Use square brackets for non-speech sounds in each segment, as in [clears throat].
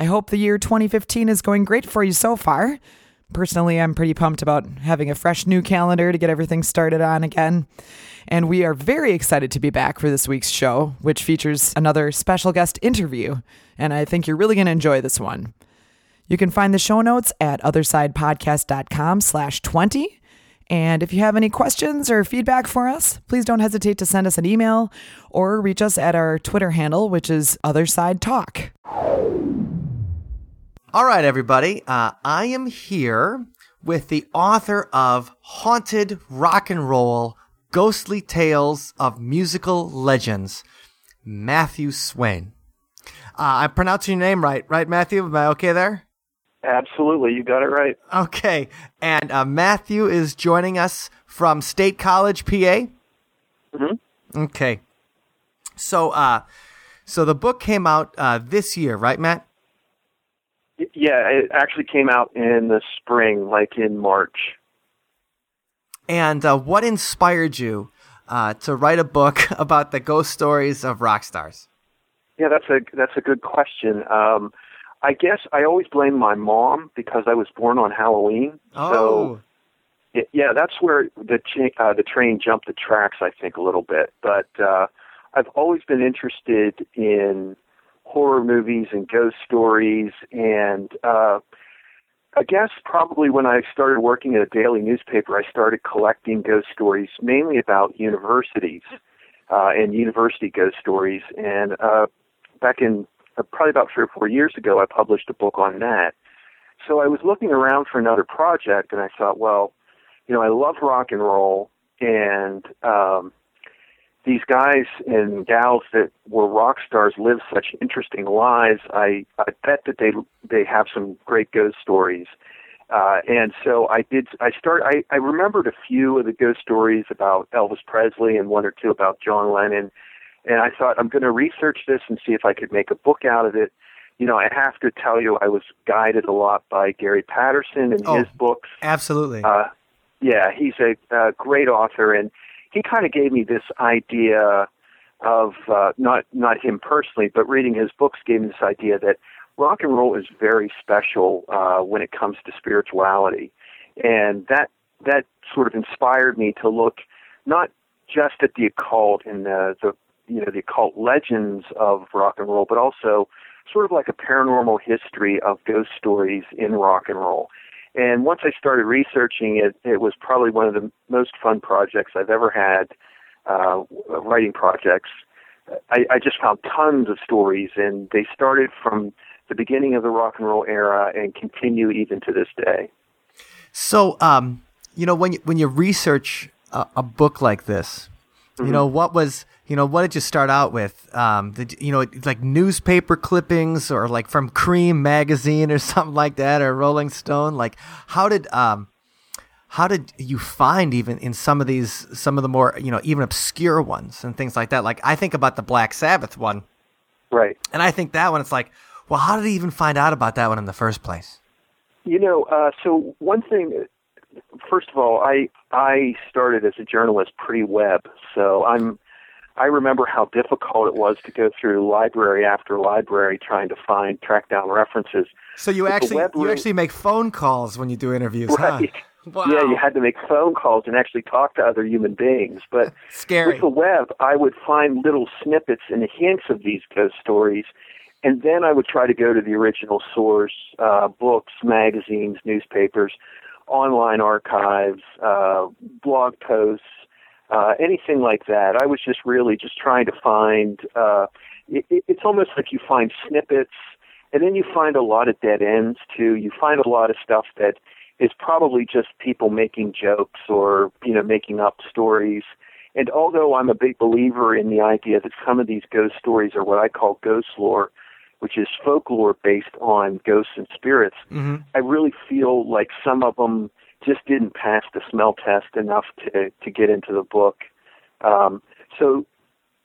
I hope the year 2015 is going great for you so far. Personally, I'm pretty pumped about having a fresh new calendar to get everything started on again. And we are very excited to be back for this week's show, which features another special guest interview. And I think you're really going to enjoy this one. You can find the show notes at othersidepodcast.com slash 20. And if you have any questions or feedback for us, please don't hesitate to send us an email or reach us at our Twitter handle, which is Otherside Talk. All right, everybody. Uh, I am here with the author of Haunted Rock and Roll Ghostly Tales of Musical Legends, Matthew Swayne. Uh, I'm pronouncing your name right, right, Matthew? Am I okay there? Absolutely, you got it right. Okay. And uh, Matthew is joining us from State College, PA. hmm Okay. So, uh, so the book came out uh, this year, right, Matt? Yeah, it actually came out in the spring, like in March. And uh, what inspired you uh, to write a book [laughs] about the ghost stories of rock stars? Yeah, that's a that's a good question. Um, I guess I always blame my mom because I was born on Halloween. Oh, So yeah, that's where the cha- uh, the train jumped the tracks. I think a little bit, but uh, I've always been interested in horror movies and ghost stories, and uh, I guess probably when I started working at a daily newspaper, I started collecting ghost stories mainly about universities uh, and university ghost stories. And uh, back in uh, probably about three or four years ago, I published a book on that. So I was looking around for another project, and I thought, well, you know, I love rock and roll, and um, these guys and gals that were rock stars live such interesting lives. I I bet that they they have some great ghost stories. Uh, and so I did. I start. I, I remembered a few of the ghost stories about Elvis Presley and one or two about John Lennon. And I thought I'm going to research this and see if I could make a book out of it. You know, I have to tell you, I was guided a lot by Gary Patterson and Oh. his books. absolutely. Uh, yeah, he's a, uh great author, and he kind of gave me this idea of uh, not not him personally, but reading his books gave me this idea that rock and roll is very special uh, when it comes to spirituality, and that that sort of inspired me to look not just at the occult and the, the you know the occult legends of rock and roll, but also sort of like a paranormal history of ghost stories in rock and roll. And once I started researching it, it was probably one of the most fun projects I've ever had, uh, writing projects. I, I just found tons of stories, and they started from the beginning of the rock and roll era and continue even to this day. So, um, you know, when you, when you research a, a book like this, you know, what was, you know, what did you start out with? Um, did, you know, like newspaper clippings or like from Creem magazine or [laughs] something like that or Rolling Stone? Like, how did, um, how did you find even in some of these, some of the more, you know, even obscure ones and things like that? Like, I think about the Black Sabbath one, Right. and I think that one, it's like, well, how did he even find out about that one in the first place? You know, uh, so one thing, first of all, I I started as a journalist pre-web, so I'm I remember how difficult it was to go through library after library trying to find track down references. So you But actually you room- actually make phone calls when you do interviews, Right. huh? [laughs] Wow. Yeah, you had to make phone calls and actually talk to other human beings. But [laughs] Scary. with the web, I would find little snippets and hints of these ghost stories, and then I would try to go to the original source, uh, books, magazines, newspapers, online archives, uh, blog posts, uh, anything like that. I was just really just trying to find. Uh, it, it- it's almost like you find snippets, and then you find a lot of dead ends too. You find a lot of stuff that is probably just people making jokes or you know making up stories. And although I'm a big believer in the idea that some of these ghost stories are what I call ghost lore, which is folklore based on ghosts and spirits, Mm-hmm. I really feel like some of them just didn't pass the smell test enough to to get into the book. Um, so,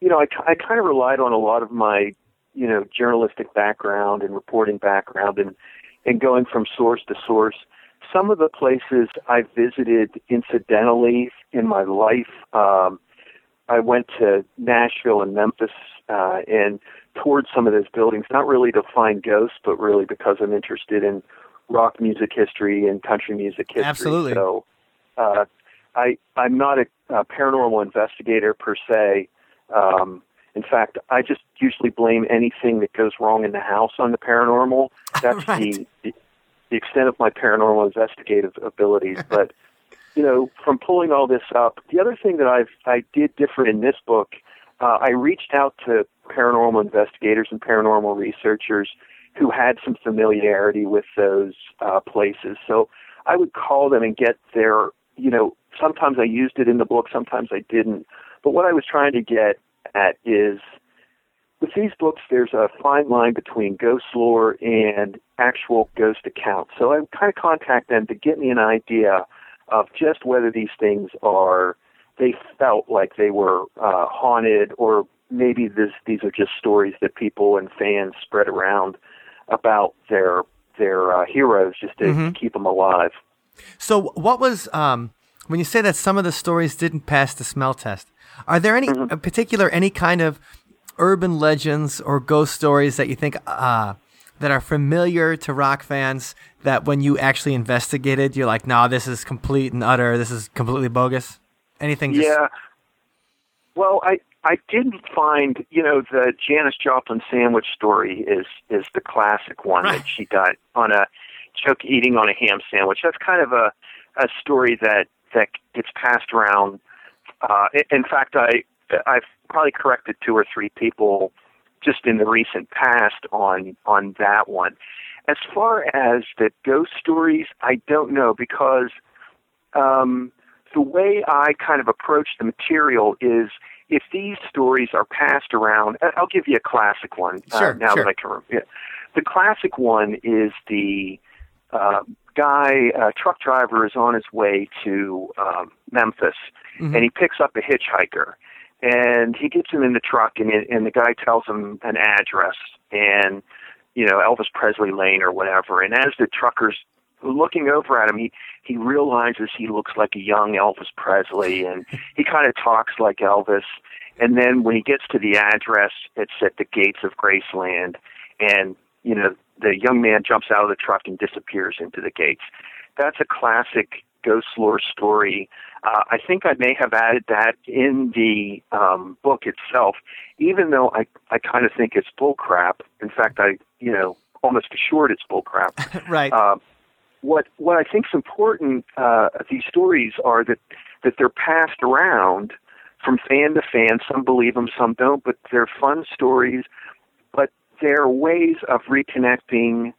you know, I, I kind of relied on a lot of my, you know, journalistic background and reporting background, and and going from source to source. Some of the places I visited incidentally in my life, um, I went to Nashville and Memphis uh, and toured some of those buildings, not really to find ghosts, but really because I'm interested in rock music history and country music history. Absolutely. So, uh, I I'm not a, a paranormal investigator per se. Um, in fact, I just usually blame anything that goes wrong in the house on the paranormal. [laughs] That's Right. the the extent of my paranormal investigative abilities. [laughs] But you know, from pulling all this up, the other thing that I've I did different in this book, uh, I reached out to paranormal investigators and paranormal researchers who had some familiarity with those uh, places. So I would call them and get their, you know, sometimes I used it in the book, sometimes I didn't. But what I was trying to get at is with these books, there's a fine line between ghost lore and actual ghost accounts. So I kind of contact them to get me an idea of just whether these things are, they felt like they were uh, haunted, or maybe this, these are just stories that people and fans spread around about their their uh, heroes just to Mhm. keep them alive. So, what was um, when you say that some of the stories didn't pass the smell test? Are there any Mm-hmm. in particular any kind of urban legends or ghost stories that you think uh, that are familiar to rock fans that when you actually investigated, you're like, no, this is complete and utter. This is completely bogus. Anything? Just, Yeah. Well, I I didn't find you know the Janis Joplin sandwich story is is the classic one Right. that she got on a choke eating on a ham sandwich. That's kind of a a story that that gets passed around. Uh, in fact, I I've probably corrected two or three people just in the recent past on on that one. As far as the ghost stories, I don't know because um, the way I kind of approach the material is if these stories are passed around, I'll give you a classic one uh, now sure. that I can remember. Yeah. The classic one is the uh, guy, uh, truck driver, is on his way to um, Memphis, Mhm. and he picks up a hitchhiker, and he gets him in the truck, and, and the guy tells him an address, and you know Elvis Presley Lane or whatever. And as the trucker's looking over at him, he he realizes he looks like a young Elvis Presley, and he kind of talks like Elvis. And then when he gets to the address, it's at the gates of Graceland, and you know the young man jumps out of the truck and disappears into the gates. That's a classic ghost lore story. Uh, I think I may have added that in the um, book itself, even though I I kind of think it's bullcrap. In fact, I you know almost assured it's bullcrap. [laughs] right. Uh, what what I think is important uh, these stories are that that they're passed around from fan to fan. Some believe them, some don't, but they're fun stories. But they're ways of reconnecting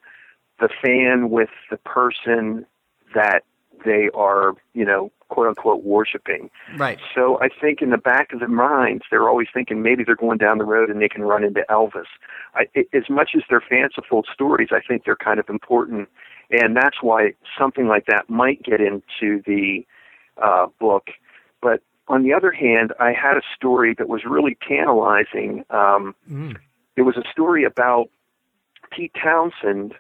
the fan with the person that they are, you know, quote unquote worshiping. right. So I think in the back of their minds, they're always thinking maybe they're going down the road and they can run into Elvis. I, i as much as they're fanciful stories, I think they're kind of important, and that's why something like that might get into the uh, book. But on the other hand, I had a story that was really tantalizing. Um, Mm. it was a story about Pete Townshend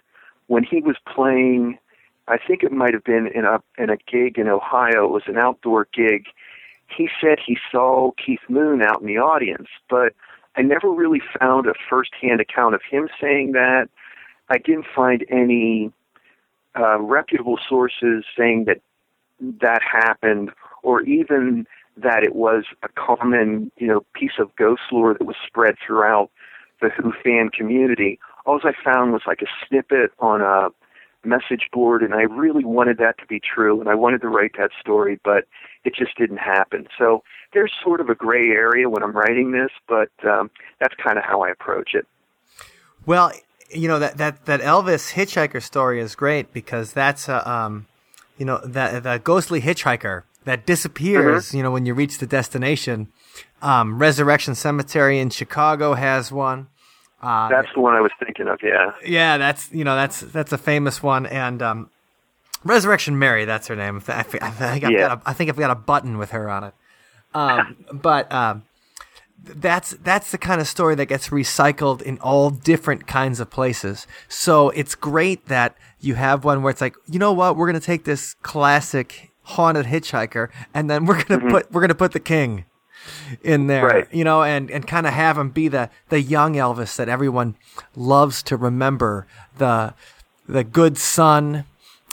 when he was playing. I think it might have been in a in a gig in Ohio. It was an outdoor gig. He said he saw Keith Moon out in the audience, but I never really found a first-hand account of him saying that. I didn't find any uh, reputable sources saying that that happened, or even that it was a common, you know, piece of ghost lore that was spread throughout the Who fan community. All I found was like a snippet on a message board, and I really wanted that to be true, and I wanted to write that story, but it just didn't happen. So there's sort of a gray area when I'm writing this, but um, that's kind of how I approach it. Well, you know that that that Elvis hitchhiker story is great because that's a um, you know that the ghostly hitchhiker that disappears. You know when you reach the destination. Um, Resurrection Cemetery in Chicago has one. Uh, That's the one I was thinking of. Yeah. yeah, that's you know that's that's a famous one, and um, Resurrection Mary, that's her name. I, I think I've Yeah. got a, I think I've got a button with her on it. Um, [laughs] but um, that's that's the kind of story that gets recycled in all different kinds of places. So it's great that you have one where it's like, you know what, we're gonna take this classic haunted hitchhiker, and then we're gonna put we're gonna put the king in there, Right. you know, and, and kind of have him be the, the young Elvis that everyone loves to remember, the the good son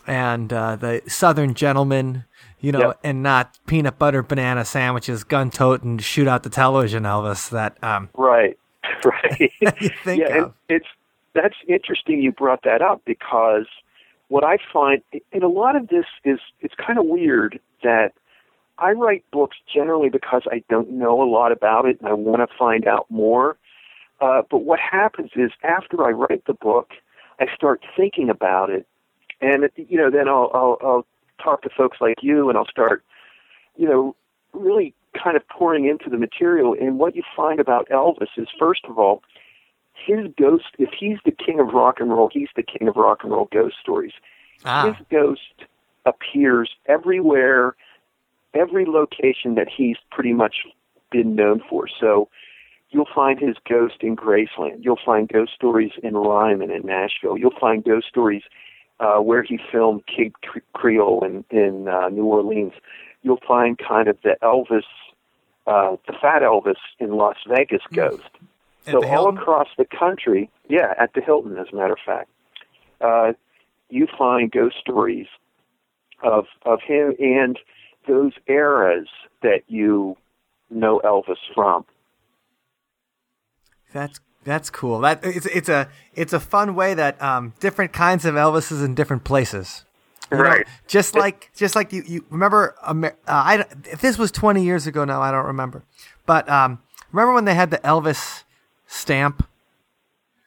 and uh, the Southern gentleman, you know, Yep. and not peanut butter banana sandwiches, gun tote, and shoot out the television Elvis that um, Right. [laughs] Right. [laughs] you think yeah, it's that's interesting you brought that up because what I find and a lot of this is it's kind of weird that I write books generally because I don't know a lot about it and I want to find out more. Uh, but what happens is after I write the book, I start thinking about it, and it, you know then I'll, I'll I'll talk to folks like you and I'll start, you know, really kind of pouring into the material. And what you find about Elvis is first of all, his ghost. If he's the king of rock and roll, he's the king of rock and roll ghost stories Ah, his ghost appears everywhere, every location that he's pretty much been known for. So you'll find his ghost in Graceland. You'll find ghost stories in Ryman in Nashville. You'll find ghost stories uh, where he filmed Cre- Creole in, in uh, New Orleans. You'll find kind of the Elvis, uh, the Fat Elvis in Las Vegas ghost. At So all across the country, yeah, at the Hilton, as a matter of fact, uh, you find ghost stories of of him and those eras that you know Elvis from. That's that's cool. That it's it's a it's a fun way that um, different kinds of Elvises in different places. You know, Right. just like just like you you remember Amer- uh, I if this was 20 years ago now I don't remember. But um, remember when they had the Elvis stamp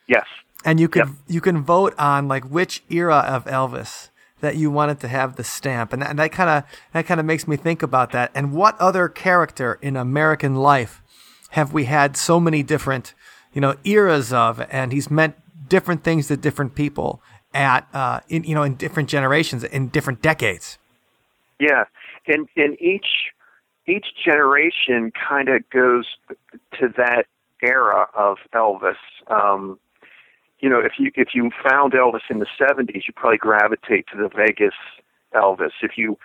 Yes. and you could Yep. you can vote on like which era of Elvis that you wanted to have the stamp and that, and that kind of that kind of makes me think about that and what other character in American life have we had so many different you know eras of and he's meant different things to different people at uh in you know in different generations in different decades Yeah, and and each each generation kind of goes to that era of Elvis. Um, you know, if you if you found Elvis in the '70s, you probably gravitate to the Vegas Elvis. If you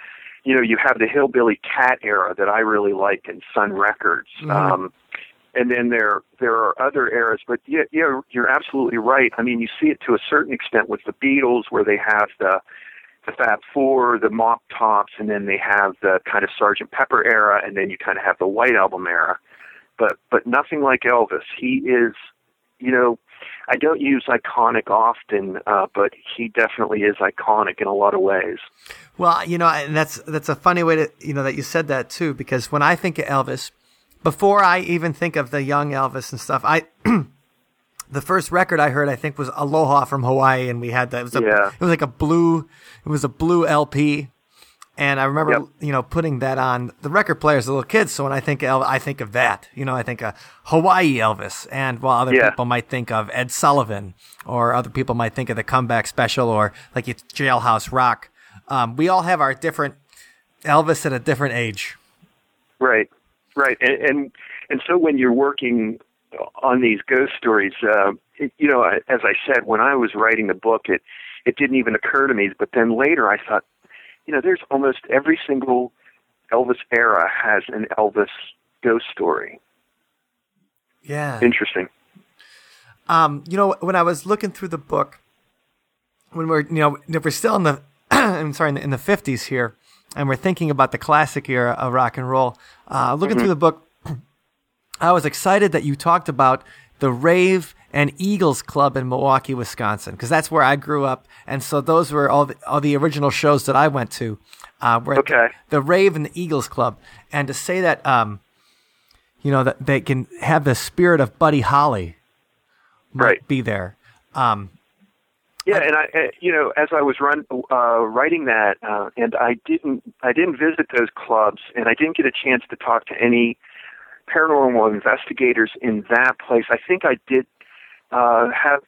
you know, you have the hillbilly cat era that I really like in Sun Records. Um, and then there there are other eras, but yeah, yeah, you're absolutely right. I mean, you see it to a certain extent with the Beatles, where they have the the Fab Four, the Mop Tops, and then they have the kind of Sergeant Pepper era, and then you kind of have the White Album era. But but nothing like Elvis. He is, you know, I don't use iconic often, uh, but he definitely is iconic in a lot of ways. Well, you know, and that's that's a funny way to you know that you said that too because when I think of Elvis, before I even think of the young Elvis and stuff, I [clears throat] the first record I heard I think was Aloha from Hawaii, and we had that. It was a, Yeah. it was like a blue, it was a blue LP, and I remember Yep. you know putting that on the record player as a little kid. So when I think of, I think of that, you know, I think of Hawaii Elvis, and while other Yeah. people might think of Ed Sullivan, or other people might think of the Comeback Special, or like it's Jailhouse Rock. Um, we all have our different Elvis at a different age. Right, right, and and, and so when you're working on these ghost stories, uh, it, you know, as I said, when I was writing the book, it it didn't even occur to me. But then later, I thought, you know, there's almost every single Elvis era has an Elvis ghost story. Yeah. Interesting. Um, you know, when I was looking through the book, when we're you know if we're still in the [clears throat] I'm sorry in the, in the 50s here, and we're thinking about the classic era of rock and roll. Uh, looking through the book, [clears throat] I was excited that you talked about the Rave and Eagles Club in Milwaukee, Wisconsin, because that's where I grew up, and so those were all the, all the original shows that I went to. Uh, were at the- Okay. the, Rave and the Eagles Club, and to say that um, you know that they can have the spirit of Buddy Holly Right. be there. Um, Yeah, and I, uh, you know, as I was run uh, writing that, uh, and I didn't, I didn't visit those clubs, and I didn't get a chance to talk to any paranormal investigators in that place. I think I did uh, have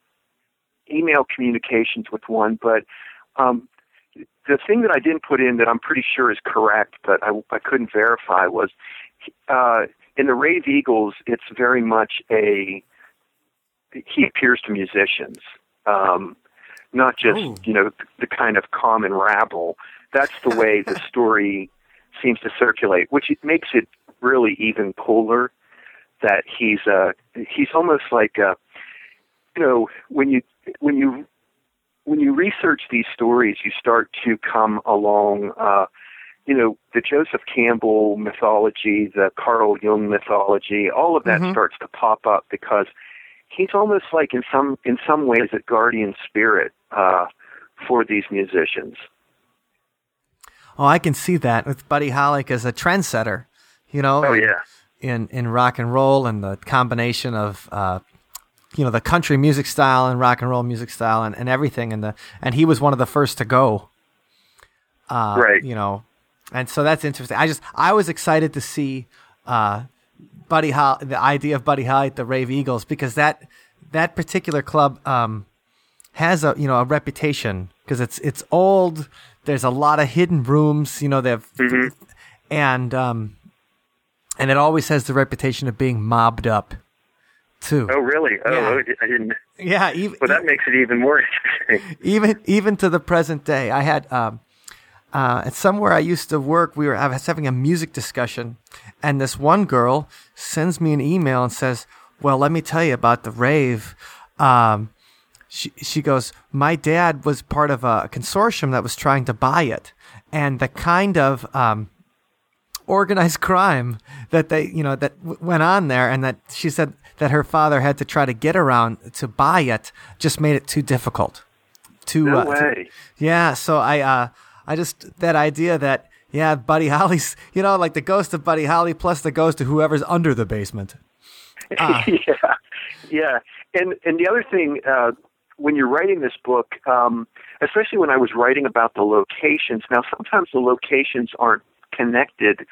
email communications with one, but um, the thing that I didn't put in that I'm pretty sure is correct, but I, I couldn't verify was uh, in the Rave Eagles. It's very much a he appears to musicians, um, not just Ooh. you know the, the kind of common rabble. That's the way the [laughs] story seems to circulate, which it makes it really even cooler. That he's uh he's almost like uh you know when you when you when you research these stories, you start to come along, uh, you know, the Joseph Campbell mythology, the Carl Jung mythology, all of that Mhm. starts to pop up because he's almost like in some in some ways a guardian spirit uh, for these musicians. Oh, I can see that with Buddy Holly as a trendsetter. You know. Oh yeah, in in rock and roll and the combination of uh, you know the country music style and rock and roll music style and, and everything and the and he was one of the first to go uh, Right. you know and so that's interesting i just i was excited to see uh, buddy holly the idea of buddy holly at the rave eagles because that that particular club um, has a you know a reputation because it's it's old there's a lot of hidden rooms you know they've and um and it always has the reputation of being mobbed up too oh really? Oh, Yeah. I didn't. yeah even, Well, that makes it even more [laughs] interesting. even even to the present day i had um uh, at somewhere I used to work, we were I was having a music discussion, and this one girl sends me an email and says, "Well, let me tell you about the rave." Um, she she goes, "My dad was part of a consortium that was trying to buy it, and the kind of um, organized [laughs] crime that they you know that w- went on there, and that she said that her father had to try to get around to buy it, just made it too difficult." To, No uh, to- way. yeah, so I uh I just that idea that yeah, Buddy Holly's [laughs] you know, like the ghost of Buddy Holly plus the ghost of whoever's under the basement. [laughs] Ah. yeah, yeah. And and the other thing, uh, when you're writing this book, um, especially when I was writing about the locations. Now, sometimes the locations aren't connected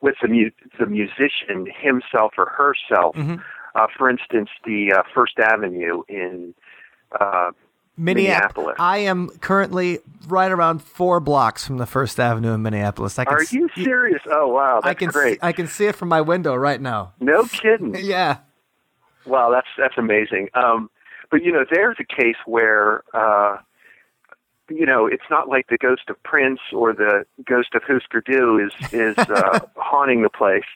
with the mu- the musician himself or herself. Mm-hmm. Uh, for instance, the uh, First Avenue in uh, Minneapolis. I am currently right around four blocks from the First Avenue in Minneapolis. I can Are you serious? Oh wow, that's I can great. See, I can see it from my window right now. no kidding. [laughs] Yeah. Wow, that's that's amazing. Um, but you know, there's a case where uh, you know it's not like the ghost of Prince or the ghost of Husker Du is is uh, [laughs] haunting the place,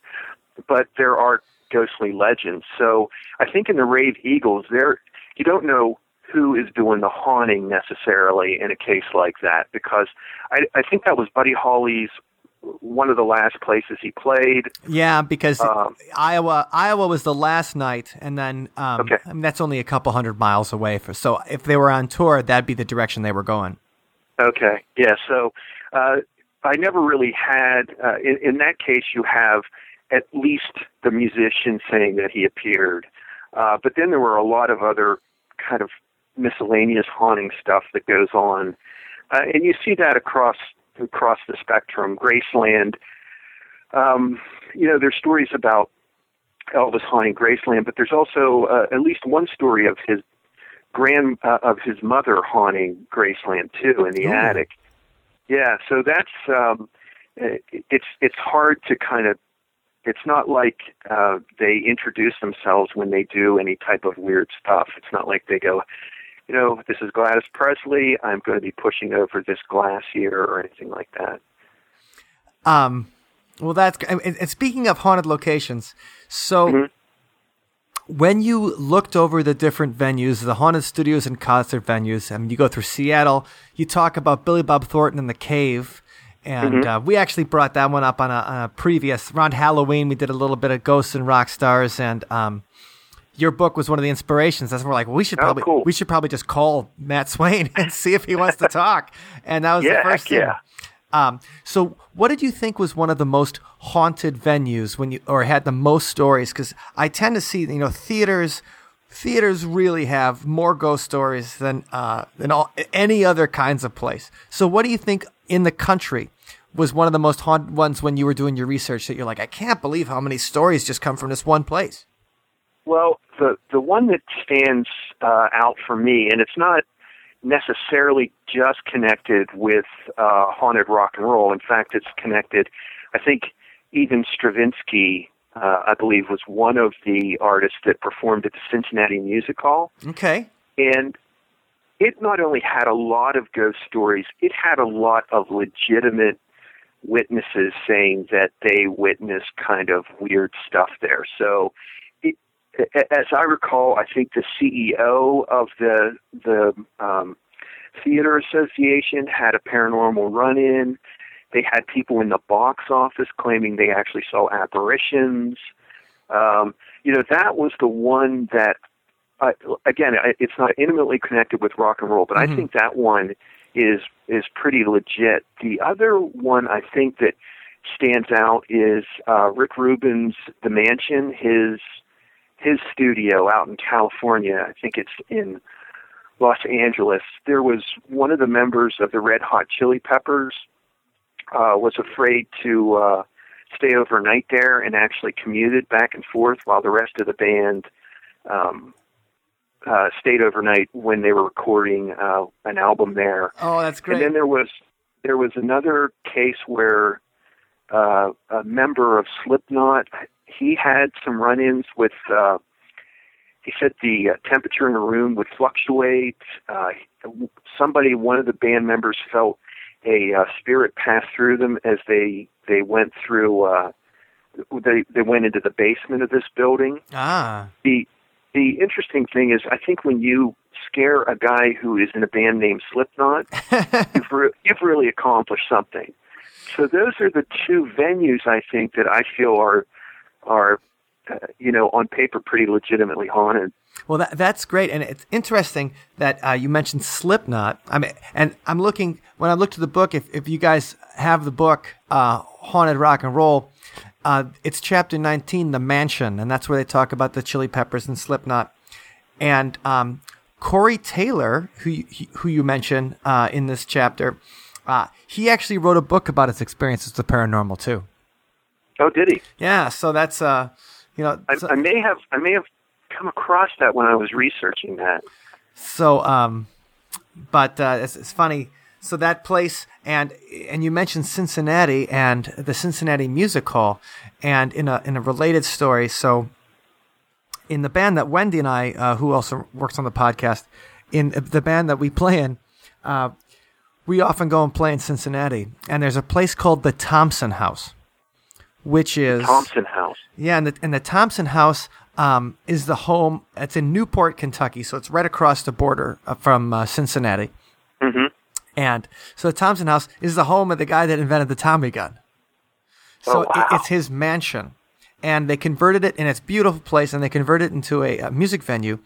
but there are ghostly legends. So I think in the Rave Eagles, there you don't know who is doing the haunting necessarily in a case like that because I, I think that was Buddy Holly's one of the last places he played. Yeah, because Um, Iowa Iowa was the last night, and then um, Okay. I mean, that's only a couple hundred miles away. For so if they were on tour, that'd be the direction they were going. Okay. Yeah. So uh, I never really had. Uh, in, in that case, you have at least the musician saying that he appeared, uh, but then there were a lot of other kind of miscellaneous haunting stuff that goes on, uh, and you see that across across the spectrum. Graceland. Um, you know, there's stories about Elvis haunting Graceland, but there's also uh, at least one story of his grand uh, of his mother haunting Graceland too in the Ooh. attic. Yeah, so that's um, it's it's hard to kind of. It's not like uh, they introduce themselves when they do any type of weird stuff. It's not like they go, you know, this is Gladys Presley. I'm going to be pushing over this glass here or anything like that. Um, well, that's and, and speaking of haunted locations. So, Mhm. when you looked over the different venues, the haunted studios and concert venues, I and you go through Seattle, you talk about Billy Bob Thornton and the Cave. And uh, we actually brought that one up on a, on a previous around Halloween. We did a little bit of Ghosts and Rock Stars, and um, your book was one of the inspirations. That's we're like, well, we should Oh, probably cool. we should probably just call Matt Swayne [laughs] and see if he wants to [laughs] talk. And that was Yeah, the first thing. yeah. Um, so, what did you think was one of the most haunted venues when you, or had the most stories? Because I tend to see, you know, theaters, theaters really have more ghost stories than uh, than all any other kinds of place. So, what do you think in the country was one of the most haunted ones when you were doing your research? That you're like, I can't believe how many stories just come from this one place. Well, the the one that stands uh, out for me, and it's not necessarily just connected with uh, haunted rock and roll. In fact, it's connected. I think even Stravinsky, uh, I believe, was one of the artists that performed at the Cincinnati Music Hall, Okay. and it not only had a lot of ghost stories, it had a lot of legitimate witnesses saying that they witnessed kind of weird stuff there. So, as I recall, I think the CEO of the the um, theater association had a paranormal run-in. They had people in the box office claiming they actually saw apparitions. Um, you know, that was the one that uh, again, it's not intimately connected with rock and roll, but Mhm. I think that one is is pretty legit. The other one I think that stands out is uh, Rick Rubin's The Mansion, his his studio out in California. I think it's in Los Angeles. There was one of the members of the Red Hot Chili Peppers uh, was afraid to uh, stay overnight there and actually commuted back and forth while the rest of the band um, uh, stayed overnight when they were recording uh, an album there. Oh, that's great. And then there was there was another case where uh, a member of Slipknot he had some run-ins with. Uh, he said the uh, temperature in the room would fluctuate. Uh, somebody, one of the band members, felt a uh, spirit pass through them as they they went through. Uh, they they went into the basement of this building ah. the the interesting thing is, I think when you scare a guy who is in a band named Slipknot, [laughs] you've re- you've really accomplished something. So those are the two venues I think that I feel are are uh, you know on paper pretty legitimately haunted. Well, that, that's great, and it's interesting that uh, you mentioned Slipknot. I mean, and I'm looking when I looked at the book. If if you guys have the book, uh, Haunted Rock and Roll, uh, it's chapter 19, The Mansion, and that's where they talk about the Chili Peppers and Slipknot. And um, Corey Taylor, who you, who you mentioned uh, in this chapter, uh, he actually wrote a book about his experiences with the paranormal too. Oh, did he? Yeah, so that's uh, you know, I, so- I may have I may have come across that when I was researching that. So, um, but uh, it's, it's funny. So that place, and and you mentioned Cincinnati and the Cincinnati Music Hall, and in a in a related story. So, in the band that Wendy and I, uh, who also works on the podcast, in the band that we play in, uh, we often go and play in Cincinnati, and there's a place called the Thompson House, which is Thompson House. yeah, and the, and the Thompson House um, is the home. It's in Newport, Kentucky, so it's right across the border uh, from uh, Cincinnati. hmm And so the Thompson House is the home of the guy that invented the Tommy gun. So Oh, wow. it, it's his mansion, and they converted it, and it's beautiful place, and they converted it into a, a music venue.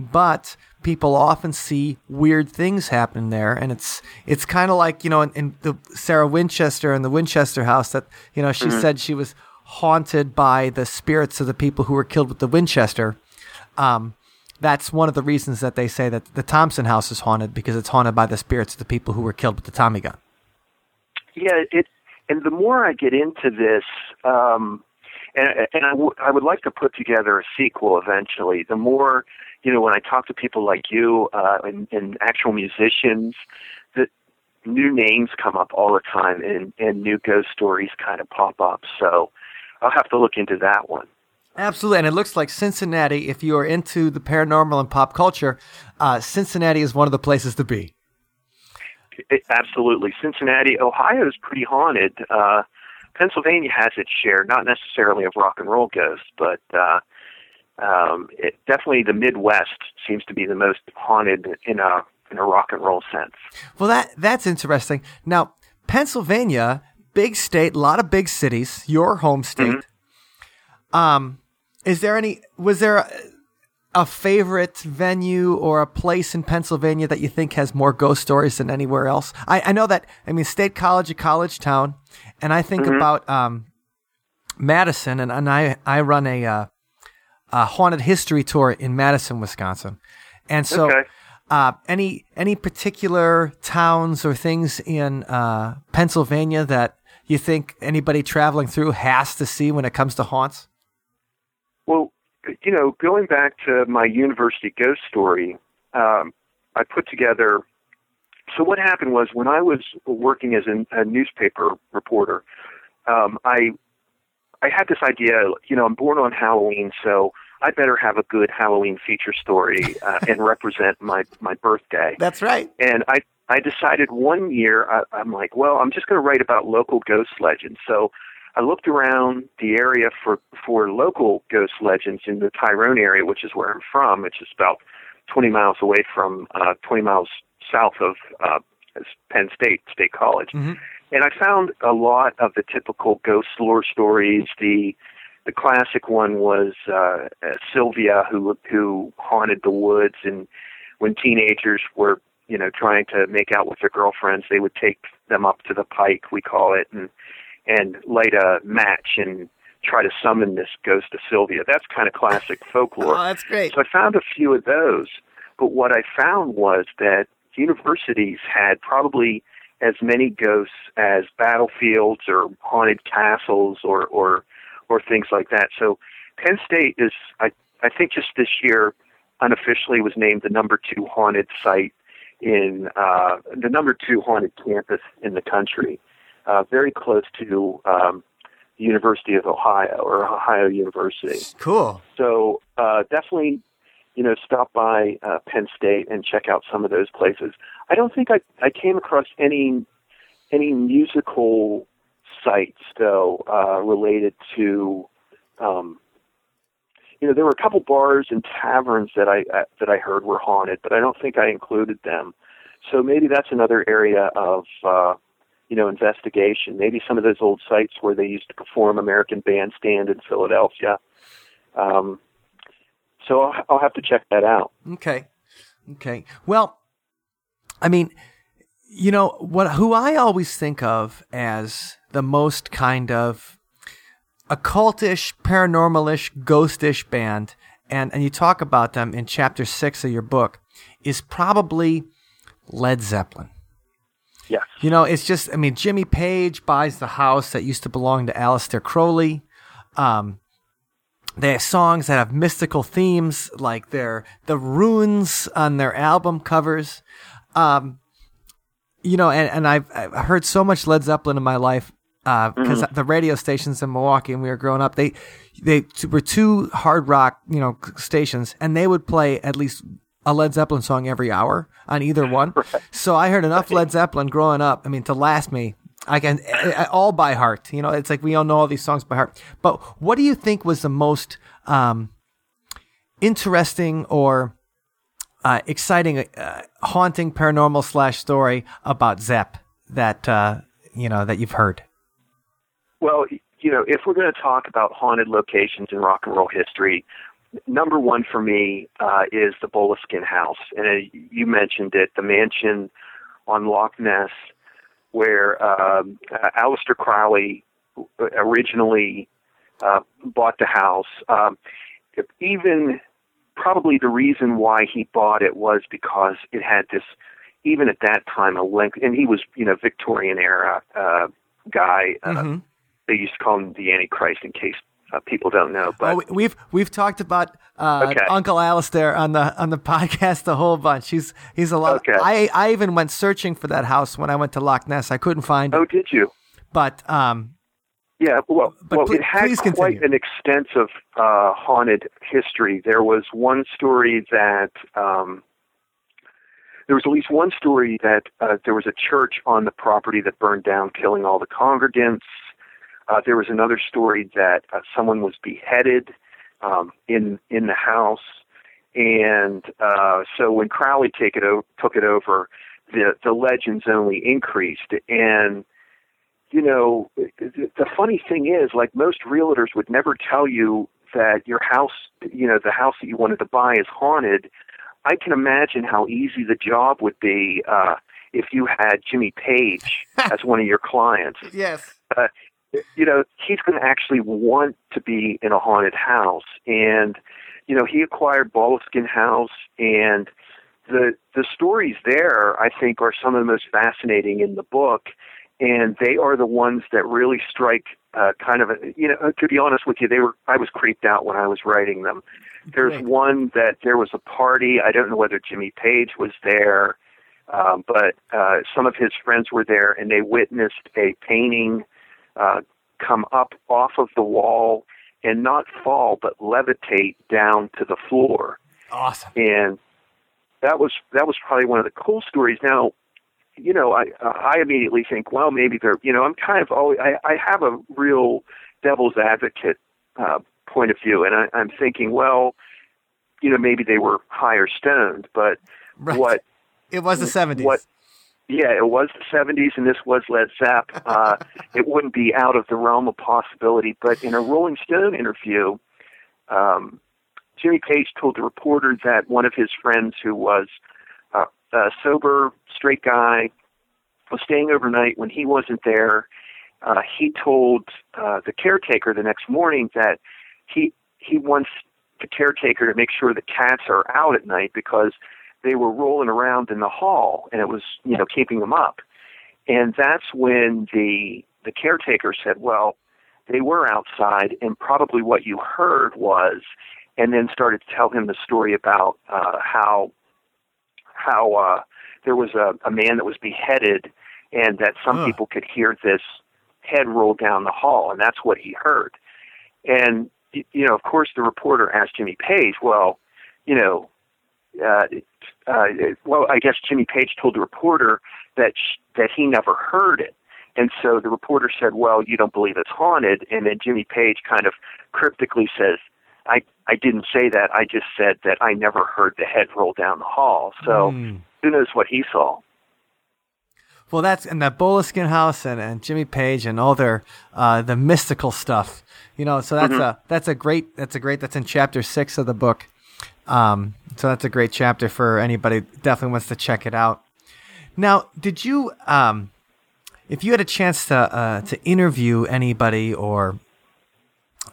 But people often see weird things happen there, and it's it's kind of like you know in, in the Sarah Winchester and the Winchester house that you know she said she was haunted by the spirits of the people who were killed with the Winchester. Um, that's one of the reasons that they say that the Thompson house is haunted because it's haunted by the spirits of the people who were killed with the Tommy gun. Yeah, it. And the more I get into this, um, and, and I, w- I would like to put together a sequel eventually. The more, you know, when I talk to people like you uh, and, and actual musicians, that new names come up all the time, and, and new ghost stories kind of pop up. So I'll have to look into that one. Absolutely, and it looks like Cincinnati. If you are into the paranormal and pop culture, uh, Cincinnati is one of the places to be. It, absolutely, Cincinnati, Ohio is pretty haunted. Uh, Pennsylvania has its share, not necessarily of rock and roll ghosts, but uh, um, it, definitely the Midwest seems to be the most haunted in a in a rock and roll sense. Well, that that's interesting. Now, Pennsylvania, big state, a lot of big cities. Your home state. Um, is there any? Was there a, a favorite venue or a place in Pennsylvania that you think has more ghost stories than anywhere else? I, I know that. I mean, State College, a college town, and I think about um, Madison, and, and I I run a uh, a haunted history tour in Madison, Wisconsin, and so. Okay. Uh, any any particular towns or things in uh, Pennsylvania that you think anybody traveling through has to see when it comes to haunts? Well, you know, going back to my university ghost story, um, I put together. So what happened was when I was working as a, a newspaper reporter, um, I I had this idea. You know, I'm born on Halloween, so I better have a good Halloween feature story uh, [laughs] and represent my my birthday. That's right. And I I decided one year I, I'm like, well, I'm just going to write about local ghost legends. So I looked around the area for for local ghost legends in the Tyrone area, which is where I'm from, which is about 20 miles away from uh, 20 miles south of uh, Penn State State College. Mm-hmm. And I found a lot of the typical ghost lore stories. The the classic one was uh, uh, Sylvia, who who haunted the woods, and when teenagers were you know trying to make out with their girlfriends, they would take them up to the pike, we call it, and and light a match and try to summon this ghost of Sylvia. That's kind of classic folklore. Oh, that's great. So I found a few of those. But what I found was that universities had probably as many ghosts as battlefields or haunted castles or or or things like that. So Penn State is I I think just this year unofficially was named the number two haunted site in uh, the number two haunted campus in the country uh, very close to um, the University of Ohio or Ohio University. Cool. So uh, definitely, you know, stop by uh, Penn State and check out some of those places. I don't think I I came across any any musical sites though uh, related to. Um, you know, there were a couple bars and taverns that I uh, that I heard were haunted, but I don't think I included them. So maybe that's another area of uh, you know, investigation. Maybe some of those old sites where they used to perform American Bandstand in Philadelphia. Um, so I'll, I'll have to check that out. Okay. Okay. Well, I mean, you know what? Who I always think of as the most kind of occultish, paranormalish, ghostish band, and and you talk about them in chapter six of your book, is probably Led Zeppelin. Yes. You know, it's just, I mean, Jimmy Page buys the house that used to belong to Aleister Crowley. Um, they have songs that have mystical themes, like their the runes on their album covers. Um, you know, and, and I've, I've heard so much Led Zeppelin in my life because uh, mm-hmm. the radio stations in Milwaukee, and we were growing up, they they were two hard rock, you know, stations, and they would play at least a Led Zeppelin song every hour on either one. [laughs] Right. So I heard enough Led Zeppelin growing up. I mean, to last me. I can all by heart. You know, it's like we all know all these songs by heart. But what do you think was the most um, interesting or uh, exciting, uh, haunting paranormal slash story about Zepp that uh, you know that you've heard? Well, you know, if we're going to talk about haunted locations in rock and roll history, number one for me uh, is the Boleskine House, and uh, you mentioned it, the mansion on Loch Ness, where um, uh, Aleister Crowley originally uh, bought the house. Um, even probably the reason why he bought it was because it had this, even at that time, a length, and he was, you know, Victorian era uh, guy. Uh, mm-hmm. They used to call him the Antichrist in case uh, people don't know. But oh, we've we've talked about uh, okay. Uncle Aleister on the on the [laughs] podcast a whole bunch. He's he's a lot. Okay. I I even went searching for that house when I went to Loch Ness. I couldn't find it. Oh, did you? But um, yeah. Well, well, it had quite continue. an extensive uh, haunted history. There was one story that. Um, there was at least one story that uh, there was a church on the property that burned down, killing all the congregants. Uh, there was another story that uh, someone was beheaded um, in in the house, and uh, so when Crowley take it o- took it over, the the legends only increased. And you know, the, the funny thing is, like most realtors would never tell you that your house, you know, the house that you wanted to buy is haunted. I can imagine how easy the job would be uh, if you had Jimmy Page [laughs] as one of your clients. Yes. Uh, you know, he's going to actually want to be in a haunted house. And, you know, he acquired Boleskine House, and the the stories there, I think, are some of the most fascinating in the book. and they are the ones that really strike uh, kind of a, you know to be honest with you they were I was creeped out when I was writing them. There's Great. one that there was a party. I don't know whether Jimmy Page was there, um, but uh, some of his friends were there, and they witnessed a painting uh, come up off of the wall and not fall but levitate down to the floor Awesome. and that was that was probably one of the cool stories. Now, you know, I I immediately think, well, maybe they're, you know, I'm kind of always I, I have a real devil's advocate uh, point of view, and I, I'm thinking, well, you know, maybe they were higher stoned, but Right. what It was the 70s. what yeah, it was the 70s, and this was Led Zepp. [laughs] Uh, it wouldn't be out of the realm of possibility. But in a Rolling Stone interview, um, Jimmy Page told the reporter that one of his friends, who was uh, a sober, straight guy, was staying overnight when he wasn't there. Uh, he told uh, the caretaker the next morning that he he wants the caretaker to make sure the cats are out at night because they were rolling around in the hall and it was you know keeping them up and that's when the the caretaker said well they were outside and probably what you heard was and then started to tell him the story about uh how how uh there was a, a man that was beheaded and that some Ugh. people could hear this head roll down the hall and that's what he heard and y- you know of course the reporter asked jimmy page well you know uh, uh, well, I guess Jimmy Page told the reporter that sh- that he never heard it, and so the reporter said, "Well, you don't believe it's haunted," and then Jimmy Page kind of cryptically says, "I I didn't say that. I just said that I never heard the head roll down the hall." So Mm. who knows what he saw? Well, that's and that Boleskine House and, and Jimmy Page and all their uh, the mystical stuff. You know, so that's a that's a great that's a great that's in chapter six of the book. Um, so that's a great chapter for anybody definitely wants to check it out. Now, did you um, if you had a chance to uh, to interview anybody or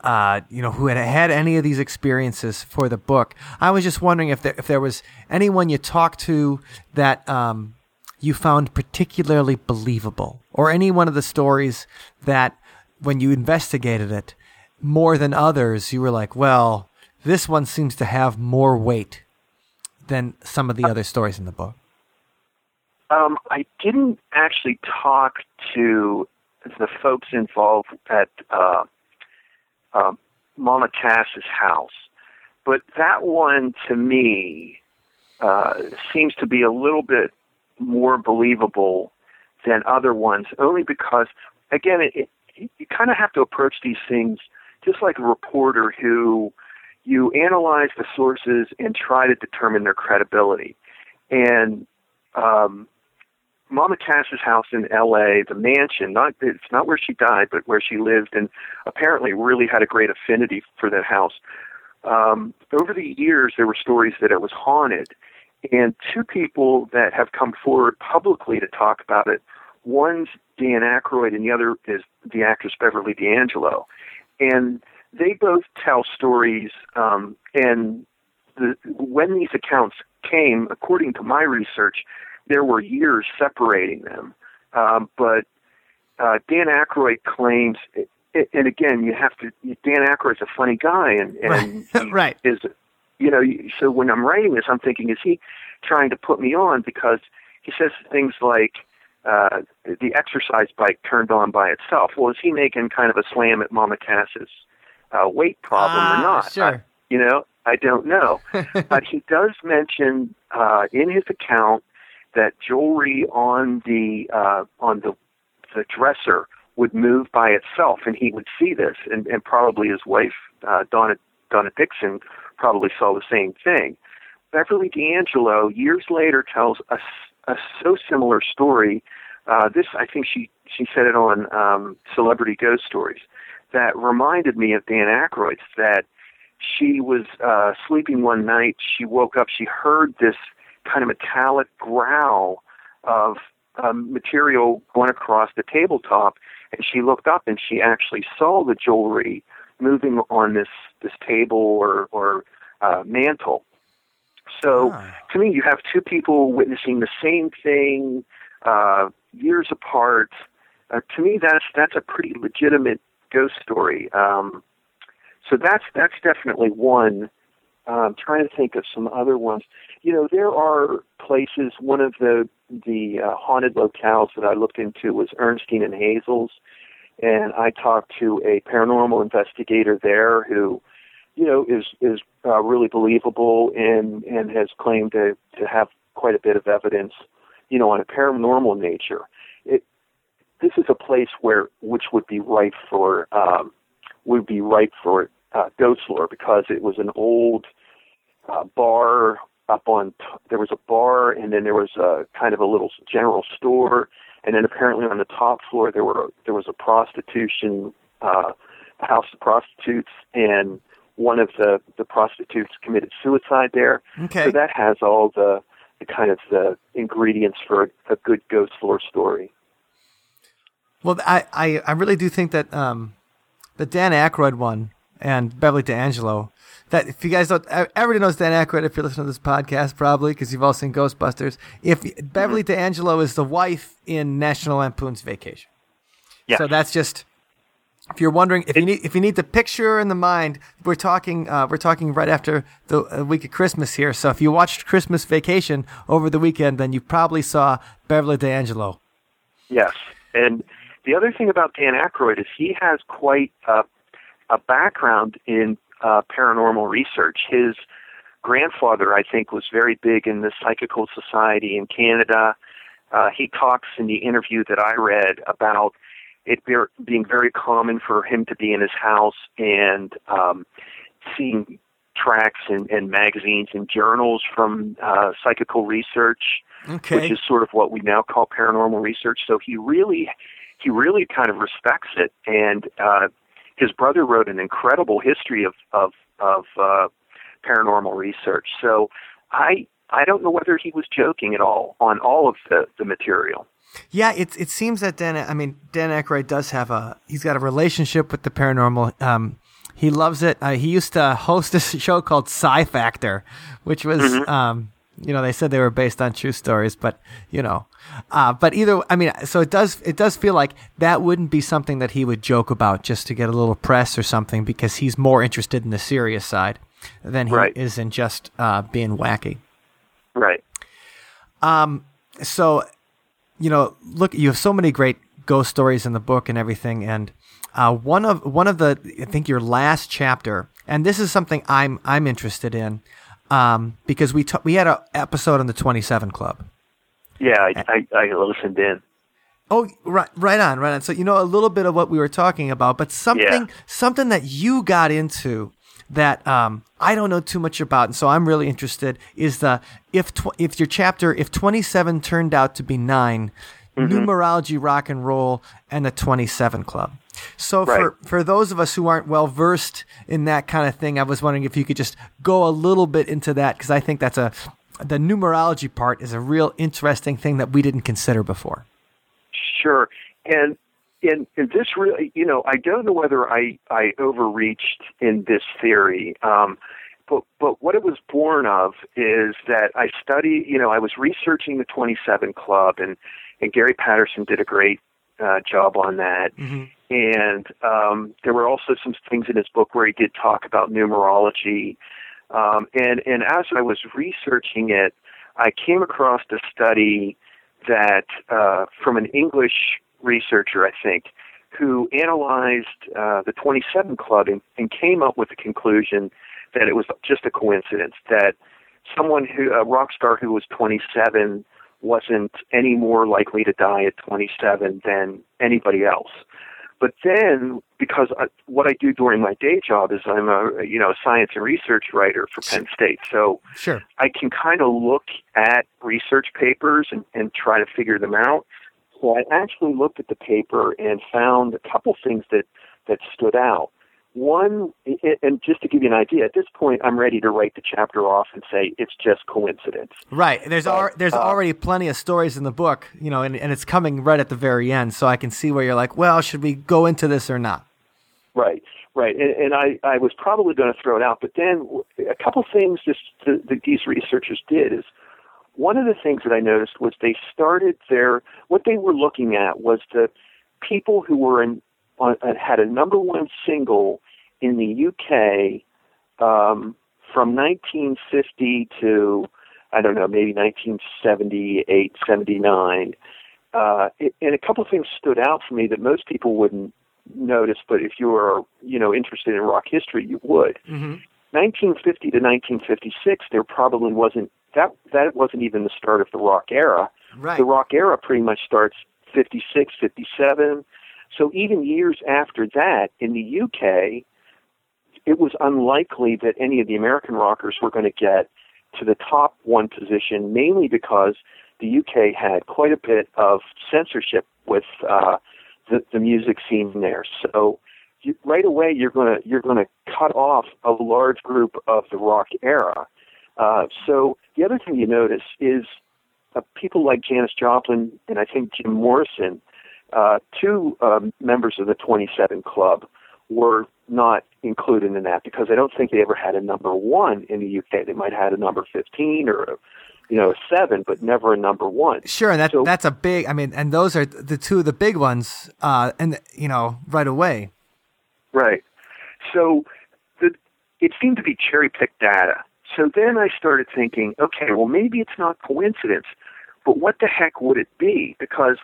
uh, you know, who had had any of these experiences for the book. I was just wondering if there, if there was anyone you talked to that um, you found particularly believable, or any one of the stories that, when you investigated it more than others, you were like, well, this one seems to have more weight than some of the other stories in the book. Um, I didn't actually talk to the folks involved at uh, uh, Mama Cass's house, but that one to me uh, seems to be a little bit more believable than other ones, only because, again, it, it, you kind of have to approach these things just like a reporter who you analyze the sources and try to determine their credibility. And um, Mama Cass's house in L.A., the mansion, not it's not where she died, but where she lived, and apparently really had a great affinity for that house. Um, over the years, there were stories that it was haunted, and two people that have come forward publicly to talk about it. One's Dan Aykroyd, and the other is the actress Beverly D'Angelo, and they both tell stories. Um, and the, when these accounts came, according to my research, there were years separating them. Um, but uh, Dan Aykroyd claims, and again, you have to. Dan Aykroyd's a funny guy, and and he [laughs] right. is, you know. So when I'm writing this, I'm thinking, is he trying to put me on because he says things like uh, the exercise bike turned on by itself. Well, is he making kind of a slam at Mama Cass's uh, weight problem Ah, or not? sure. I, you know, I don't know. [laughs] but he does mention uh, in his account that jewelry on the uh, on the the dresser would move by itself, and he would see this, and, and probably his wife uh, Donna Donna Dixon probably saw the same thing. Beverly D'Angelo years later tells a, a so similar story. Uh, this I think she she said it on um, Celebrity Ghost Stories that reminded me of Dan Aykroyd's that she was uh, sleeping one night. She woke up. She heard this kind of metallic growl of um, material going across the tabletop, and she looked up and she actually saw the jewelry moving on this this table or or uh, mantle. So Ah. to me, you have two people witnessing the same thing uh, years apart. uh, to me that's that's a pretty legitimate ghost story. Um, so that's that's definitely one. I'm trying to think of some other ones. You know, there are places. One of the the uh, haunted locales that I looked into was Ernestine and Hazel's, and I talked to a paranormal investigator there who, you know, is is uh, really believable and and has claimed to to have quite a bit of evidence, you know, on a paranormal nature. It this is a place where which would be ripe for um, would be ripe for uh, ghost lore because it was an old uh, bar up on t- there was a bar and then there was a kind of a little general store and then apparently on the top floor there were there was a prostitution uh, house of prostitutes and one of the the prostitutes committed suicide there. Okay. So that has all the, the kind of the ingredients for a, a good ghost lore story. Well, I, I, I really do think that um, the Dan Aykroyd one and Beverly D'Angelo. That if you guys don't, everybody knows Dan Aykroyd if you're listening to this podcast, probably because you've all seen Ghostbusters. If Beverly D'Angelo is the wife in National Lampoon's Vacation, Yeah. so that's just if you're wondering if you need if you need the picture in the mind, we're talking uh, we're talking right after the uh, week of Christmas here. So if you watched Christmas Vacation over the weekend, then you probably saw Beverly D'Angelo. Yes, and the other thing about Dan Aykroyd is he has quite a, a background in uh, paranormal research. His grandfather, I think, was very big in the Psychical Society in Canada. Uh, he talks in the interview that I read about it be, being very common for him to be in his house and um, seeing tracks and, and magazines and journals from uh, psychical research, Okay. which is sort of what we now call paranormal research. So he really, he really kind of respects it. And uh, his brother wrote an incredible history of of, of uh, paranormal research. So I I don't know whether he was joking at all on all of the the material. Yeah, it it seems that Dan. I mean, Dan Aykroyd does have a. He's got a relationship with the paranormal. Um, he loves it. Uh, he used to host a [laughs] show called PSI Factor, which was, um, you know, they said they were based on true stories, but you know, uh, but either. I mean, so it does. It does feel like that wouldn't be something that he would joke about just to get a little press or something, because he's more interested in the serious side than he Right. is in just uh, being wacky. Right. Um. So you know look you have so many great ghost stories in the book and everything and uh, one of one of the I think your last chapter and this is something I'm I'm interested in um, because we ta- we had an episode on the 27 Club. Yeah, I, I, I listened in. Oh, right, right on, right on. So you know a little bit of what we were talking about, but something Yeah. something that you got into that um, I don't know too much about, and so I'm really interested is the if tw- if your chapter if 27 turned out to be 9 Mm-hmm. numerology, rock and roll, and the 27 Club. So for Right. for those of us who aren't well versed in that kind of thing, I was wondering if you could just go a little bit into that because I think that's a the numerology part is a real interesting thing that we didn't consider before. Sure. And and, and this really, you know, I don't know whether I, I overreached in this theory. Um, but, but what it was born of is that I studied, you know, I was researching the 27 Club, and, and Gary Patterson did a great uh, job on that. And um, there were also some things in his book where he did talk about numerology. Um, and, and as I was researching it, I came across a study that uh, from an English researcher, I think, who analyzed uh, the 27 Club and, and came up with the conclusion that it was just a coincidence that someone who a rock star who was 27 wasn't any more likely to die at 27 than anybody else. But then, because I, what I do during my day job is I'm a you know science and research writer for Penn State, so Sure. I can kind of look at research papers and, and try to figure them out. So I actually looked at the paper and found a couple things that, that stood out. One, and just to give you an idea, at this point, I'm ready to write the chapter off and say it's just coincidence. Right. There's al- there's uh, already plenty of stories in the book, you know, and, and it's coming right at the very end, so I can see where you're like, well, should we go into this or not? Right, right. And, and I, I was probably going to throw it out, but then a couple things this, the, the, these researchers did is one of the things that I noticed was they started their, what they were looking at was the, people who were in on, had a number one single in the UK um, from 1950 to I don't know maybe 1978 79. Uh, it, and a couple of things stood out for me that most people wouldn't notice, but if you were you know interested in rock history, you would. Mm-hmm. 1950 to 1956, there probably wasn't that that wasn't even the start of the rock era. Right. The rock era pretty much starts 56, 57. So even years after that, in the UK, it was unlikely that any of the American rockers were going to get to the top one position, mainly because the UK had quite a bit of censorship with uh, the, the music scene there. So you, right away, you're going to you're going to cut off a large group of the rock era. Uh, so the other thing you notice is uh, people like Janis Joplin and I think Jim Morrison, uh, two um, members of the 27 Club, were not included in that because I don't think they ever had a number one in the UK. They might have had a number 15 or a, you know, a seven, but never a number one. Sure, and that So- that's a big. I mean, and those are the two of the big ones. Uh, and you know, right away. Right. So the, it seemed to be cherry picked data. So then I started thinking, okay, well, maybe it's not coincidence, but what the heck would it be? Because,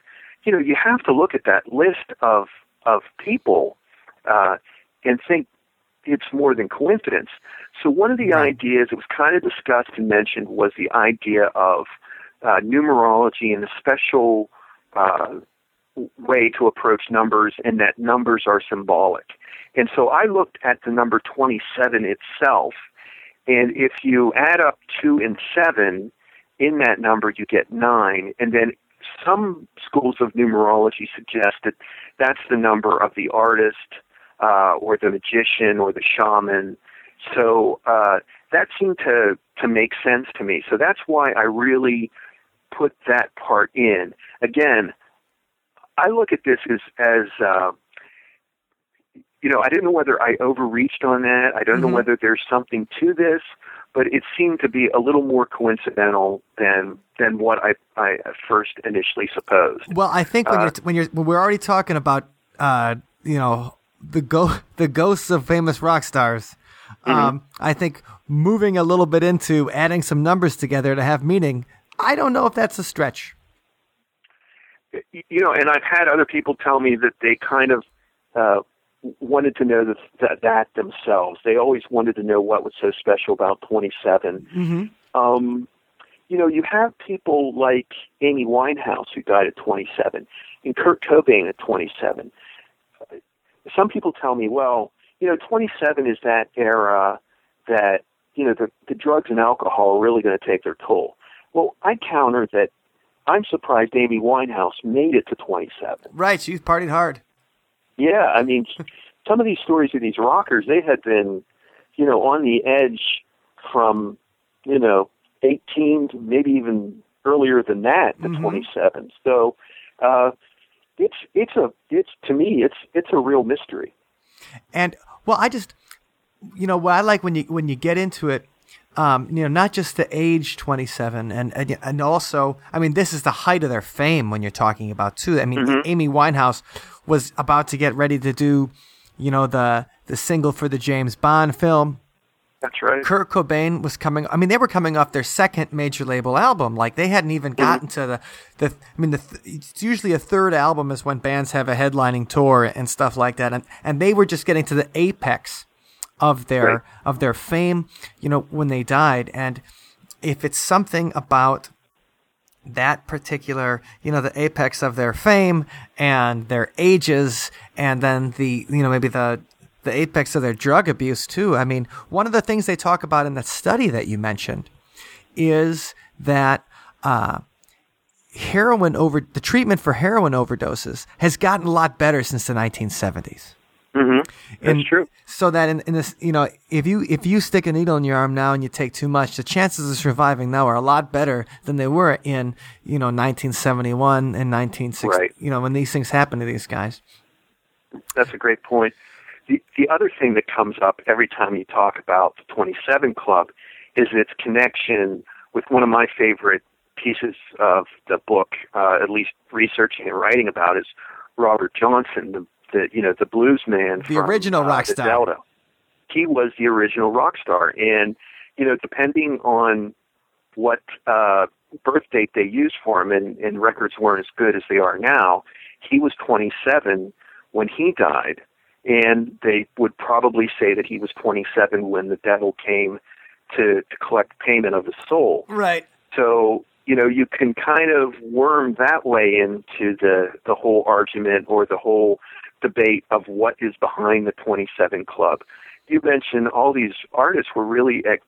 you know, you have to look at that list of, of people uh, and think it's more than coincidence. So one of the ideas that was kind of discussed and mentioned was the idea of uh, numerology and a special uh, way to approach numbers, and that numbers are symbolic. And so I looked at the number 27 itself, and if you add up 2 and 7, in that number you get 9, and then some schools of numerology suggest that that's the number of the artist uh, or the magician or the shaman. So uh, that seemed to, to make sense to me. So that's why I really put that part in. Again, I look at this as, as uh, you know, I didn't know whether I overreached on that. I don't Mhm. know whether there's something to this, but it seemed to be a little more coincidental than than what I I at first initially supposed. Well, I think when Uh, you're when you're when we're already talking about uh, you know the go [laughs] the ghosts of famous rock stars. Um, I think moving a little bit into adding some numbers together to have meaning. I don't know if that's a stretch. you know, and I've had other people tell me that they kind of uh, wanted to know that, that that themselves. They always wanted to know what was so special about 27. Mm-hmm. Um, you know, you have people like Amy Winehouse who died at 27, and Kurt Cobain at 27. Some people tell me, well, you know, 27 is that era that you know the, the drugs and alcohol are really going to take their toll. Well, I counter that. I'm surprised Amy Winehouse made it to 27. Right, she partied hard. Yeah, I mean, some of these stories of these rockers, they had been, you know, on the edge from, you know, 18 to maybe even earlier than that to Mhm. 27. So, uh, it's it's a it's to me it's it's a real mystery. And well, I just, you know, what I like when you when you get into it, um, you know, not just the age twenty seven, and, and and also, I mean, this is the height of their fame when you're talking about too. I mean, Amy Winehouse was about to get ready to do, you know, the the single for the James Bond film. That's right. Kurt Cobain was coming. I mean, they were coming off their second major label album. Like they hadn't even mm-hmm. gotten to the the. I mean, the th- it's usually a third album is when bands have a headlining tour and stuff like that, and and they were just getting to the apex of their Right. of their fame. You know, when they died, and if it's something about that particular, you know, the apex of their fame and their ages, and then the, you know, maybe the the apex of their drug abuse too. I mean, one of the things they talk about in that study that you mentioned is that uh, heroin over the treatment for heroin overdoses has gotten a lot better since the 1970s. Mm-hmm. That's And true. So that in, in this, you know, if you if you stick a needle in your arm now and you take too much, the chances of surviving now are a lot better than they were in, you know, 1971 and 1960. Right. You know, when these things happen to these guys. That's a great point. The, the other thing that comes up every time you talk about the 27 Club is its connection with one of my favorite pieces of the book, uh, at least researching and writing about, is Robert Johnson, the, the you know the blues man, the from, original uh, rock star. Delta. He was the original rock star, and you know depending on what uh, birth date they used for him, and, and records weren't as good as they are now. He was 27 when he died, and they would probably say that he was 27 when the devil came to, to collect payment of his soul. Right. So you know you can kind of worm that way into the the whole argument or the whole debate of what is behind the 27 Club. You mentioned all these artists were really at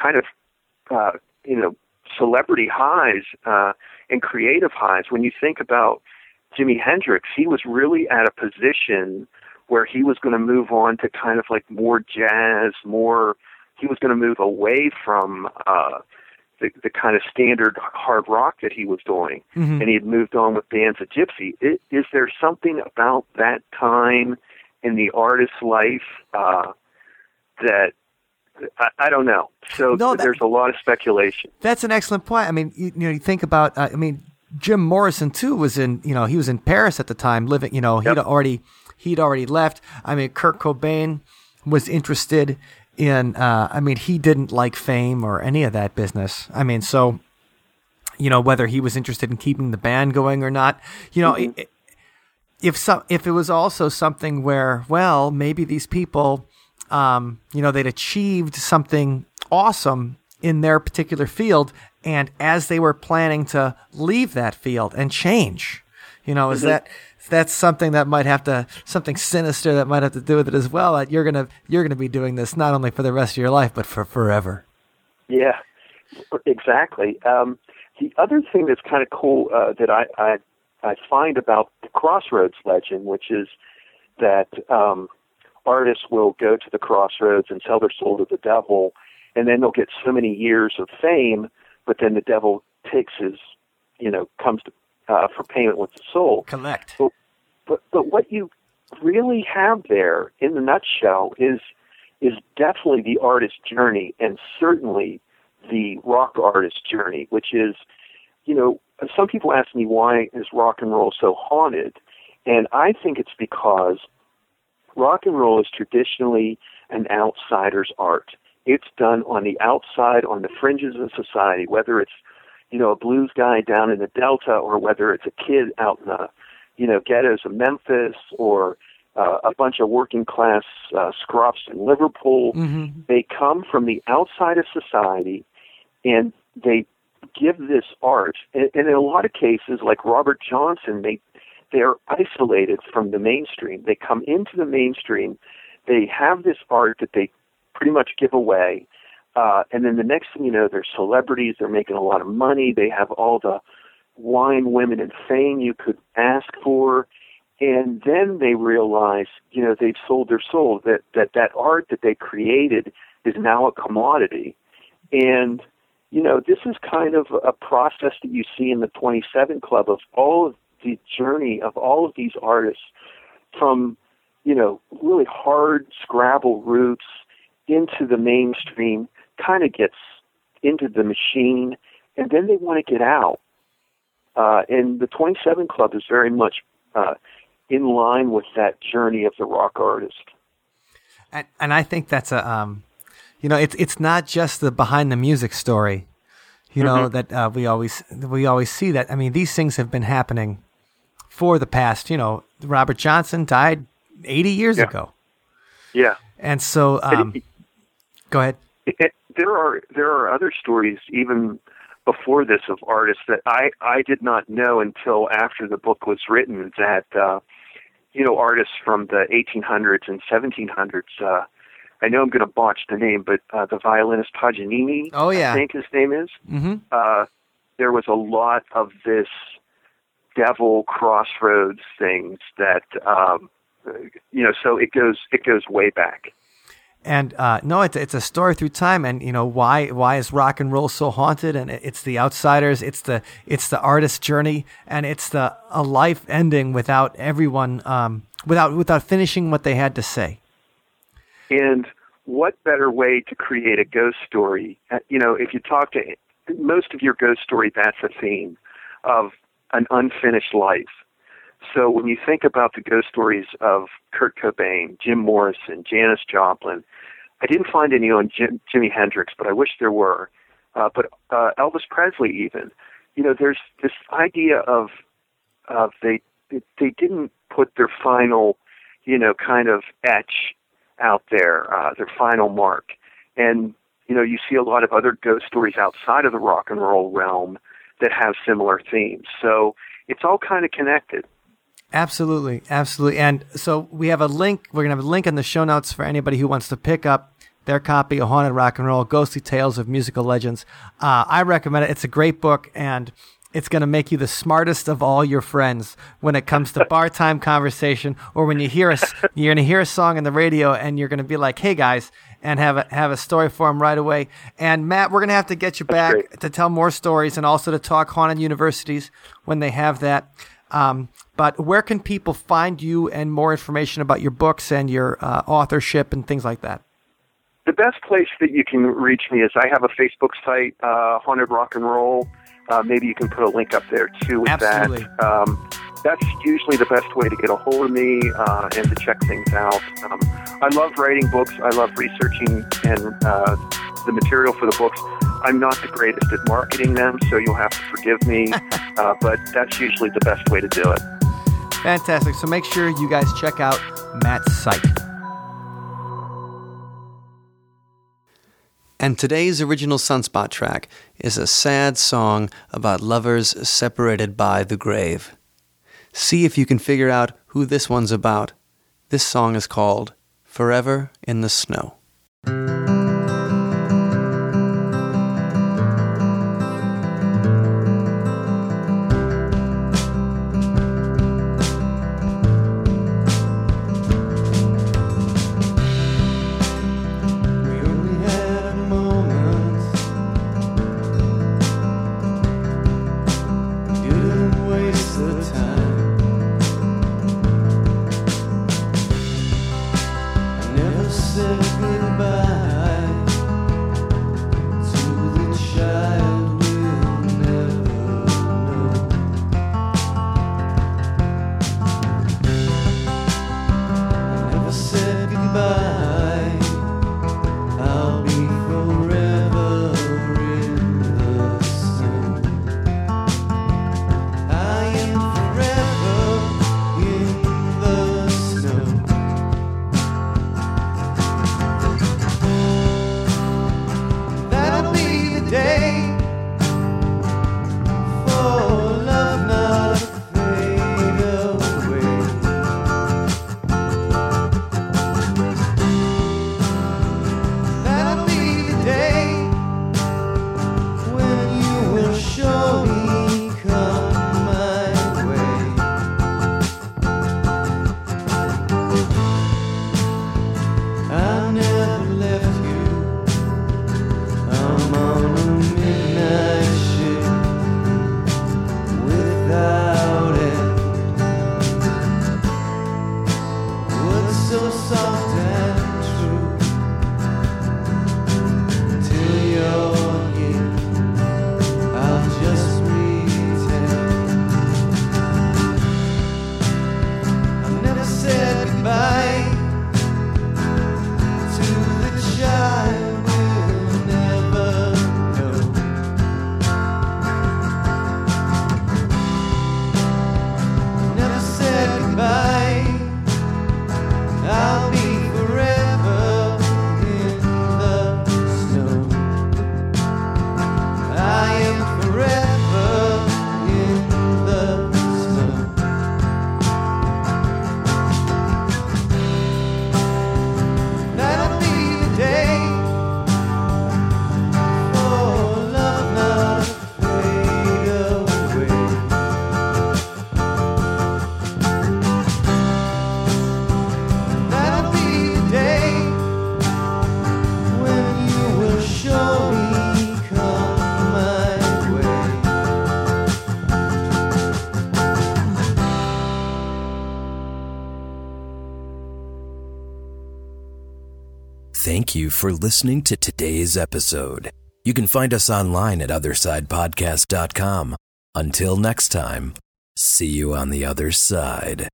kind of uh, you know celebrity highs uh, and creative highs. When you think about Jimi Hendrix, he was really at a position where he was going to move on to kind of like more jazz, more. He was going to move away from uh, the, the kind of standard hard rock that he was doing, Mhm. and he had moved on with Band of Gypsys. I is there something about that time in the artist's life uh, that I, I don't know? So No, that- there's a lot of speculation. That's an excellent point. I mean, you, you know, you think about. Uh, I mean, Jim Morrison too was in. You know, he was in Paris at the time, living. You know, he'd Yep. already he'd already left. I mean, Kurt Cobain was interested in. Uh, I mean, he didn't like fame or any of that business. I mean, so you know whether he was interested in keeping the band going or not. You know. i- if some if it was also something where well maybe these people um, you know they'd achieved something awesome in their particular field and as they were planning to leave that field and change you know is that that's something that might have to something sinister that might have to do with it as well that you're gonna you're gonna be doing this not only for the rest of your life but for forever Yeah, exactly. Um, the other thing that's kind of cool uh, that I, I I find about the Crossroads legend, which is that um, artists will go to the Crossroads and sell their soul to the devil, and then they'll get so many years of fame, but then the devil takes his, you know, comes to, uh, for payment with the soul. collect But but what you really have there in the nutshell is is definitely the artist's journey and certainly the rock artist's journey, which is, you know, some people ask me why is rock and roll so haunted, and I think it's because rock and roll is traditionally an outsider's art. It's done on the outside, on the fringes of society, whether it's, you know, a blues guy down in the Delta or whether it's a kid out in the, you know, ghettos of Memphis or uh, a bunch of working class uh, scruffs in Liverpool. mm-hmm. They come from the outside of society and they give this art. And, and in a lot of cases, like Robert Johnson, they they're isolated from the mainstream. They come into the mainstream. They have this art that they pretty much give away. Uh, and then the next thing you know, they're celebrities. They're making a lot of money. They have all the wine, women, and fame you could ask for. And then they realize, you know, they've sold their soul. That that that art that they created is now a commodity. And you know, this is kind of a process that you see in the 27 Club of all of the journey of all of these artists from, you know, really hard Scrabble roots into the mainstream, kind of gets into the machine, and then they want to get out. Uh, and the 27 Club is very much uh, in line with that journey of the rock artist. and, and I think that's a um, you know, it's it's not just the behind the music story, you know, that uh, we always we always see that. I mean, these things have been happening for the past. You know, Robert Johnson died eighty years Yeah. ago, Yeah. and so um, go ahead. it, there are there are other stories even before this of artists that I I did not know until after the book was written that uh, you know artists from the 1800s and 1700s. Uh, I know I'm going to botch the name, but uh, the violinist Paganini, Oh, yeah. I think his name is. Mm-hmm. Uh, there was a lot of this devil crossroads things that um, you know. So it goes it goes way back. And uh, no, it's it's a story through time, and you know why why is rock and roll so haunted? And it's the outsiders, it's the it's the artist's journey, and it's the a life ending without everyone um, without without finishing what they had to say. And what better way to create a ghost story? Uh, You know, if you talk to most of your ghost story, that's a theme of an unfinished life. So when you think about the ghost stories of Kurt Cobain, Jim Morrison, Janis Joplin, I didn't find any on Jim, Jimi Hendrix, but I wish there were. Uh, but uh, Elvis Presley, even, you know, there's this idea of of they they didn't put their final, you know, kind of etch out there, uh, their final mark, and you know, you see a lot of other ghost stories outside of the rock and roll realm that have similar themes. So it's all kind of connected. Absolutely, absolutely. And so we have a link. We're gonna have a link in the show notes for anybody who wants to pick up their copy of Haunted Rock and Roll: Ghostly Tales of Musical Legends. Uh, I recommend it. It's a great book, and it's going to make you the smartest of all your friends when it comes to [laughs] bar time conversation, or when you hear us, you're going to hear a song on the radio, and you're going to be like, "Hey guys," and have a have a story for them right away. And Matt, we're going to have to get you back great. to tell more stories, and also to talk haunted universities when they have that. Um, but where can people find you and more information about your books and your uh, authorship and things like that? The best place that you can reach me is I have a Facebook site, uh, Haunted Rock and Roll. Uh, maybe you can put a link up there too with Absolutely. that. Um, that's usually the best way to get a hold of me uh, and to check things out. Um, I love writing books. I love researching and uh, the material for the books. I'm not the greatest at marketing them, so you'll have to forgive me. [laughs] uh, but that's usually the best way to do it. Fantastic. So make sure you guys check out Matt's site. And today's original Sunspot track is a sad song about lovers separated by the grave. See if you can figure out who this one's about. This song is called Forever in the Snow. For listening to today's episode. You can find us online at OthersidePodcast.com. Until next time, See you on the other side.